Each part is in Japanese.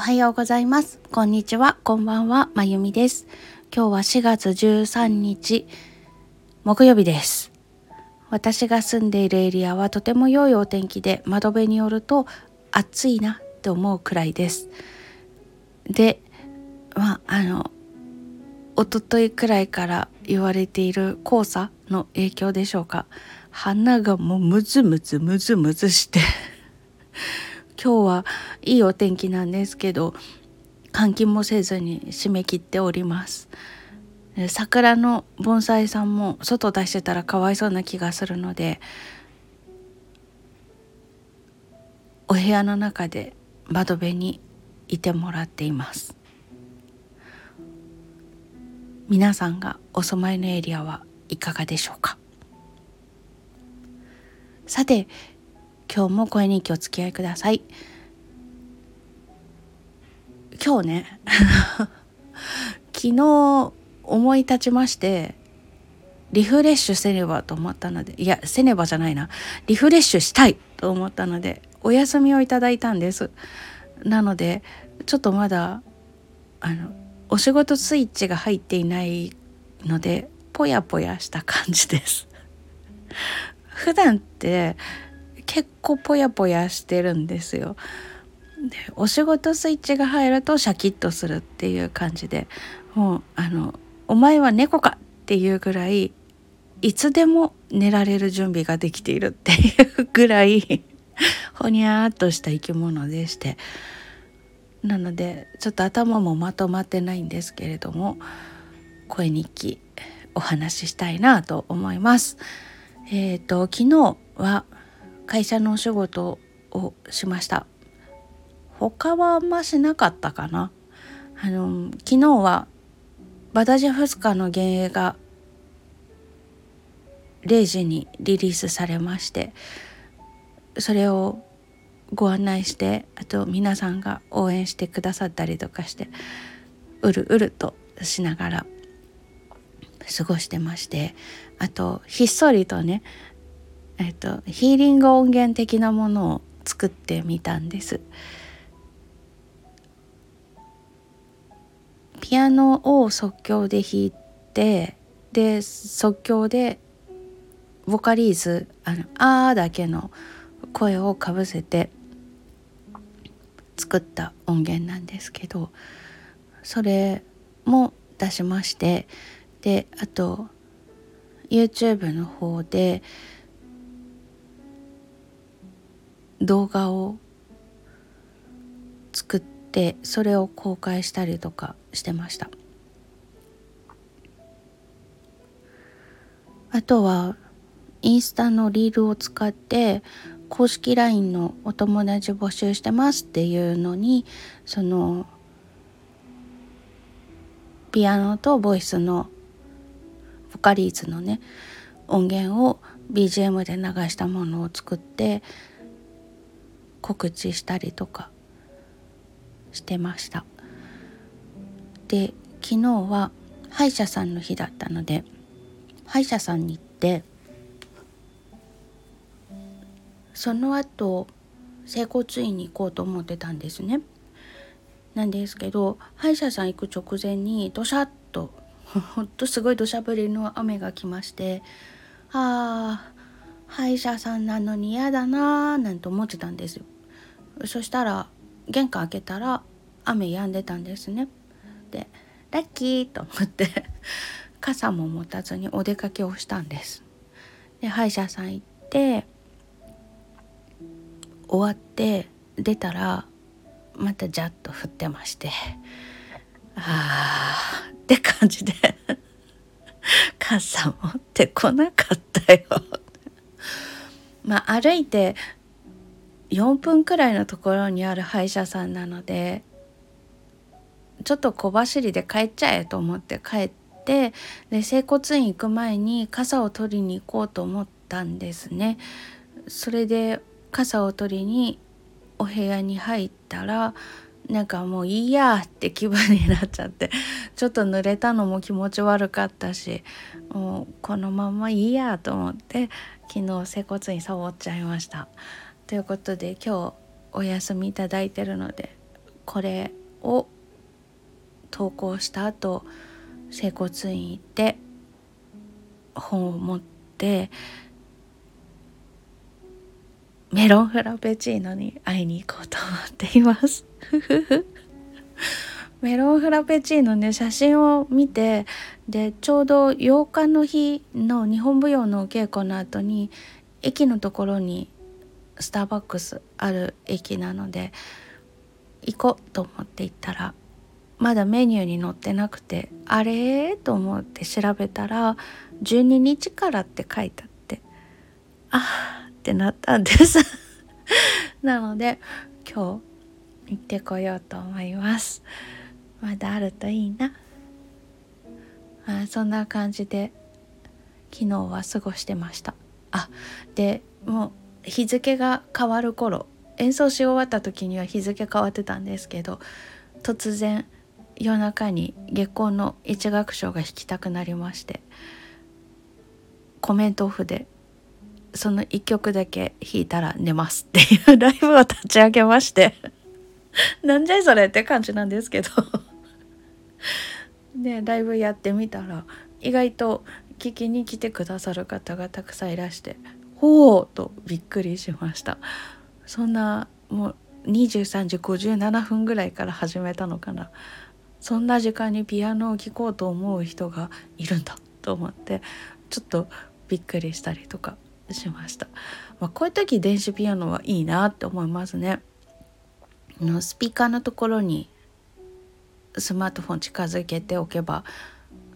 はようございます。こんにちは。こんばんは。まゆみです。今日は4月13日木曜日です。私が住んでいるエリアはとても良いお天気で窓辺によると暑いなって思うくらいです。で、まああの一昨日くらいから言われている黄砂の影響でしょうか。鼻がもうムズムズムズムズして今日はいいお天気なんですけど換気もせずに締め切っております。桜の盆栽さんも外出してたらかわいそうな気がするのでお部屋の中で窓辺にいてもらっています。皆さんがお住まいのエリアはいかがでしょうか。さて今日も声日記お付き合いください。今日ね 昨日思い立ちましてリフレッシュせねばと思ったのでいやせねばじゃないな。リフレッシュしたいと思ったのでお休みをいただいたんです。なのでちょっとまだあのお仕事スイッチが入っていないのでぽやぽやした感じです。普段って結構ぽやぽやしてるんですよ。でお仕事スイッチが入るとシャキッとするっていう感じでもうあの「お前は猫か!」っていうぐらいいつでも寝られる準備ができているっていうぐらいほにゃーっとした生き物でしてなのでちょっと頭もまとまってないんですけれども声日記お話ししたいなと思います。え、ー、と昨日は会社のお仕事をしました。他はあんましなかったかな。あの昨日はバダジャフスカの幻影が0時にリリースされましてそれをご案内してあと皆さんが応援してくださったりとかしてうるうるとしながら過ごしてましてあとひっそりとねえっと、ヒーリング音源的なものを作ってみたんです。ピアノを即興で弾いてで即興でボカリーズ「あのあ」だけの声をかぶせて作った音源なんですけどそれも出しましてであと YouTube の方で動画を作ってそれを公開したりとかしてました。あとはインスタのリールを使って公式 LINE のお友達募集してますっていうのにそのピアノとボイスのボカリーズのね音源を BGM で流したものを作って告知したりとかしてました。で昨日は歯医者さんの日だったので歯医者さんに行ってその後整骨院に行こうと思ってたんですね。なんですけど歯医者さん行く直前にどしゃっと ほんとすごい土砂降りの雨が来ましてああ歯医者さんなのに嫌だなーなんて思ってたんですよ。そしたら玄関開けたら雨止んでたんですね。でラッキーと思って 傘も持たずにお出かけをしたんです。で歯医者さん行って終わって出たらまたジャッと降ってまして。あーって感じで。傘持ってこなかったよ。まあ歩いて4分くらいのところにある歯医者さんなのでちょっと小走りで帰っちゃえと思って帰ってで整骨院行く前に傘を取りに行こうと思ったんですね。それで傘を取りにお部屋に入ったらなんかもういいやって気分になっちゃって ちょっと濡れたのも気持ち悪かったしもうこのままいいやと思って昨日整骨院サボっちゃいました。ということで今日お休みいただいてるのでこれを投稿した後整骨院行って本を持ってメロンフラペチーノに会いに行こうと思っています。メロンフラペチーノね写真を見てでちょうど8日の日の日本舞踊のお稽古の後に駅のところにスターバックスある駅なので行こうと思って行ったらまだメニューに載ってなくてあれと思って調べたら12日からって書いてあってあってなったんです。なので今日行ってこようと思います。まだあるといいな。あそんな感じで昨日は過ごしてました。あでもう日付が変わる頃演奏し終わった時には日付変わってたんですけど突然夜中に月光の一楽章が弾きたくなりましてコメントオフでその1曲だけ弾いたら寝ますっていうライブを立ち上げまして。なんじゃいそれって感じなんですけど。でライブやってみたら意外と聞きに来てくださる方がたくさんいらしてほうとびっくりしました。そんなもう23時57分ぐらいから始めたのかな。そんな時間にピアノを聴こうと思う人がいるんだと思ってちょっとびっくりしたりとか。しました、まあ、こういう時電子ピアノはいいなって思いますね。のスピーカーのところにスマートフォン近づけておけば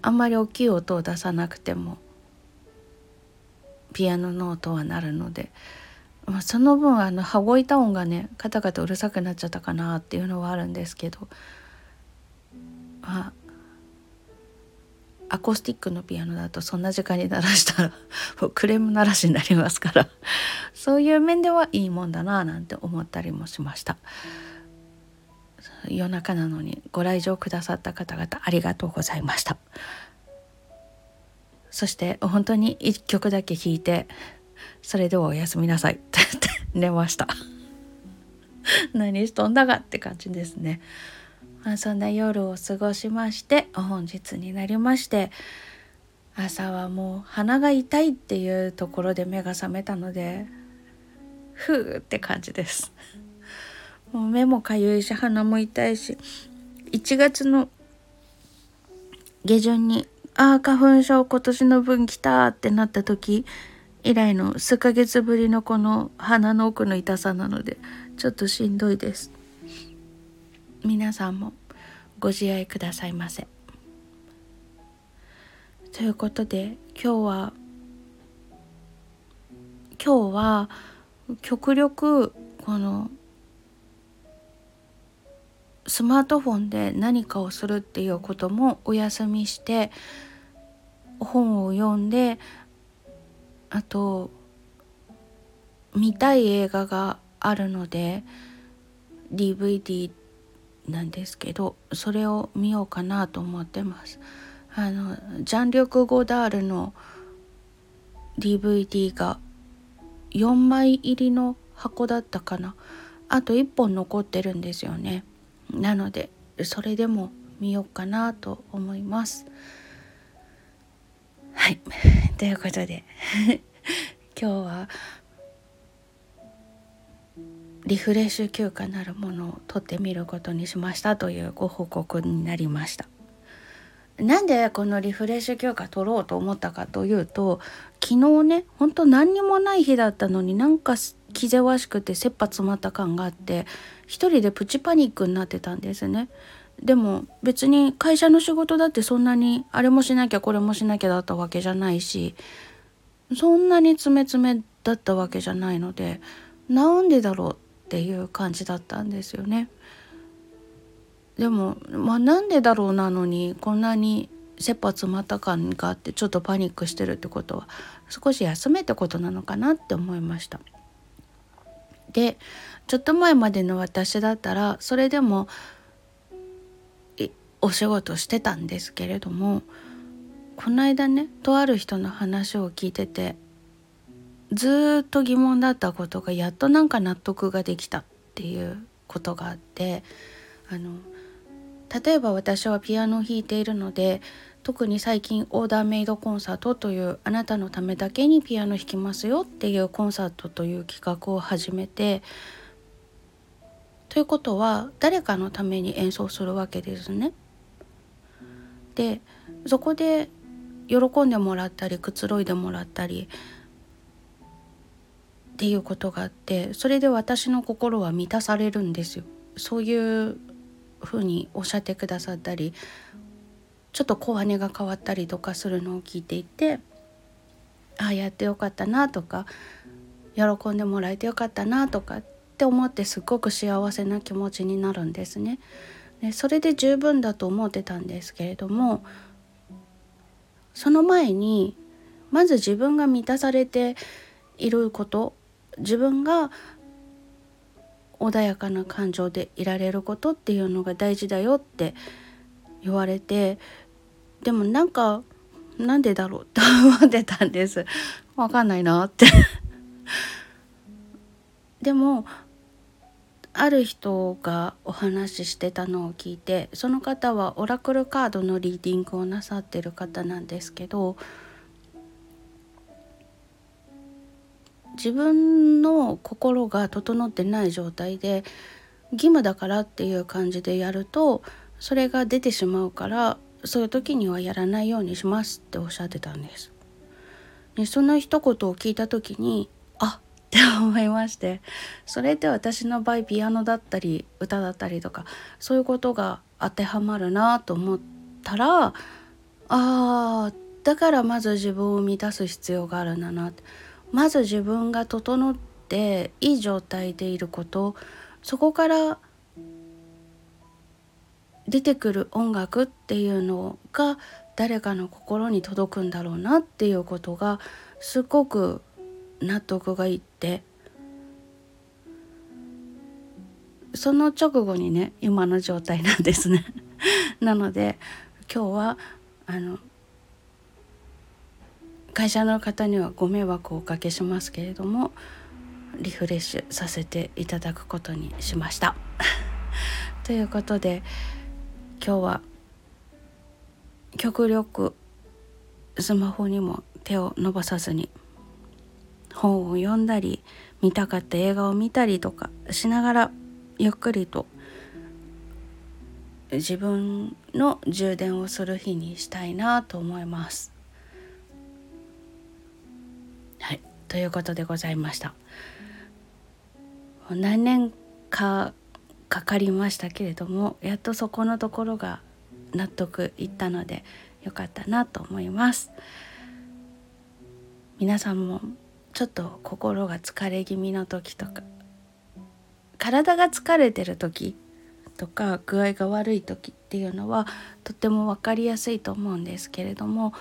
あんまり大きい音を出さなくてもピアノの音はなるので、まあ、その分あの羽子板音がねカタカタうるさくなっちゃったかなっていうのはあるんですけど、まあ、アコースティックのピアノだとそんな時間に鳴らしたらもうクレーム鳴らしになりますからそういう面ではいいもんだななんて思ったりもしました。夜中なのにご来場くださった方々ありがとうございました。そして本当に1曲だけ弾いてそれではおやすみなさいって寝ました何しとんだかって感じですね、まあ、そんな夜を過ごしまして本日になりまして朝はもう鼻が痛いっていうところで目が覚めたのでふーって感じです。もう目もかゆいし鼻も痛いし1月の下旬にああ花粉症今年の分来たってなった時以来の数ヶ月ぶりのこの鼻の奥の痛さなのでちょっとしんどいです。皆さんもご自愛くださいませ。ということで今日は今日は極力このスマートフォンで何かをするっていうこともお休みして本を読んであと見たい映画があるので DVD なんですけどそれを見ようかなと思ってます。あのジャンリュク・ゴダールの DVD が4枚入りの箱だったかなあと1本残ってるんですよね。なのでそれでも見ようかなと思います。はい ということで 今日はリフレッシュ休暇なるものを撮ってみることにしましたというご報告になりました。なんでこのリフレッシュ休暇取ろうと思ったかというと昨日ねほんと何にもない日だったのになんか気ぜわしくて切羽詰まった感があって一人でプチパニックになってたんですね。でも別に会社の仕事だってそんなにあれもしなきゃこれもしなきゃだったわけじゃないしそんなに詰め詰めだったわけじゃないのでなんでだろうっていう感じだったんですよね。でもまあなんでだろうなのにこんなに切羽詰まった感があってちょっとパニックしてるってことは少し休めってことなのかなって思いました。でちょっと前までの私だったらそれでもお仕事してたんですけれどもこの間ねとある人の話を聞いててずっと疑問だったことがやっとなんか納得ができたっていうことがあってあの例えば私はピアノを弾いているので特に最近オーダーメイドコンサートというあなたのためだけにピアノ弾きますよっていうコンサートという企画を始めてということは誰かのために演奏するわけですね。でそこで喜んでもらったりくつろいでもらったりっていうことがあってそれで私の心は満たされるんですよ。そういうふうにおっしゃってくださったりちょっと小羽が変わったりとかするのを聞いていてああやってよかったなとか喜んでもらえてよかったなとかって思ってすっごく幸せな気持ちになるんですね。でそれで十分だと思ってたんですけれどもその前にまず自分が満たされていること自分が穏やかな感情でいられることっていうのが大事だよって言われてでもなんかなんでだろうと思ってたんです。わかんないなって。でもある人がお話ししてたのを聞いてその方はオラクルカードのリーディングをなさってる方なんですけど自分の心が整ってない状態で義務だからっていう感じでやるとそれが出てしまうからそういう時にはやらないようにしますっておっしゃってたんです。でその一言を聞いた時にあって思いましてそれって私の場合ピアノだったり歌だったりとかそういうことが当てはまるなと思ったらああだからまず自分を満たす必要があるんだなってまず自分が整っていい状態でいることそこから出てくる音楽っていうのが誰かの心に届くんだろうなっていうことがすごく納得がいってその直後にね今の状態なんですね。なので今日はあの会社の方にはご迷惑をおかけしますけれどもリフレッシュさせていただくことにしました。ということで今日は極力スマホにも手を伸ばさずに本を読んだり見たかった映画を見たりとかしながらゆっくりと自分の充電をする日にしたいなと思います。はい。ということでございました。何年かかかりましたけれどもやっとそこのところが納得いったのでよかったなと思います。皆さんもちょっと心が疲れ気味の時とか体が疲れてる時とか具合が悪い時っていうのはとっても分かりやすいと思うんですけれども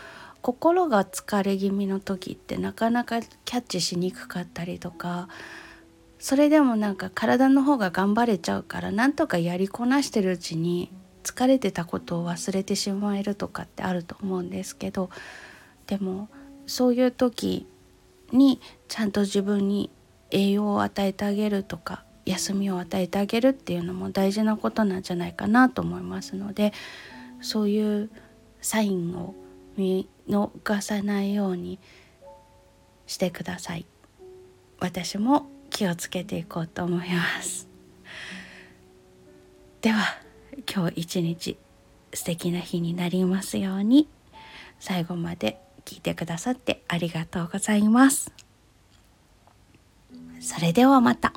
心が疲れ気味の時ってなかなかキャッチしにくかったりとかそれでもなんか体の方が頑張れちゃうからなんとかやりこなしてるうちに疲れてたことを忘れてしまえるとかってあると思うんですけどでもそういう時にちゃんと自分に栄養を与えてあげるとか休みを与えてあげるっていうのも大事なことなんじゃないかなと思いますのでそういうサインを見逃さないようにしてください。私も気をつけていこうと思います。では今日一日素敵な日になりますように最後まで聞いてくださってありがとうございます。それではまた。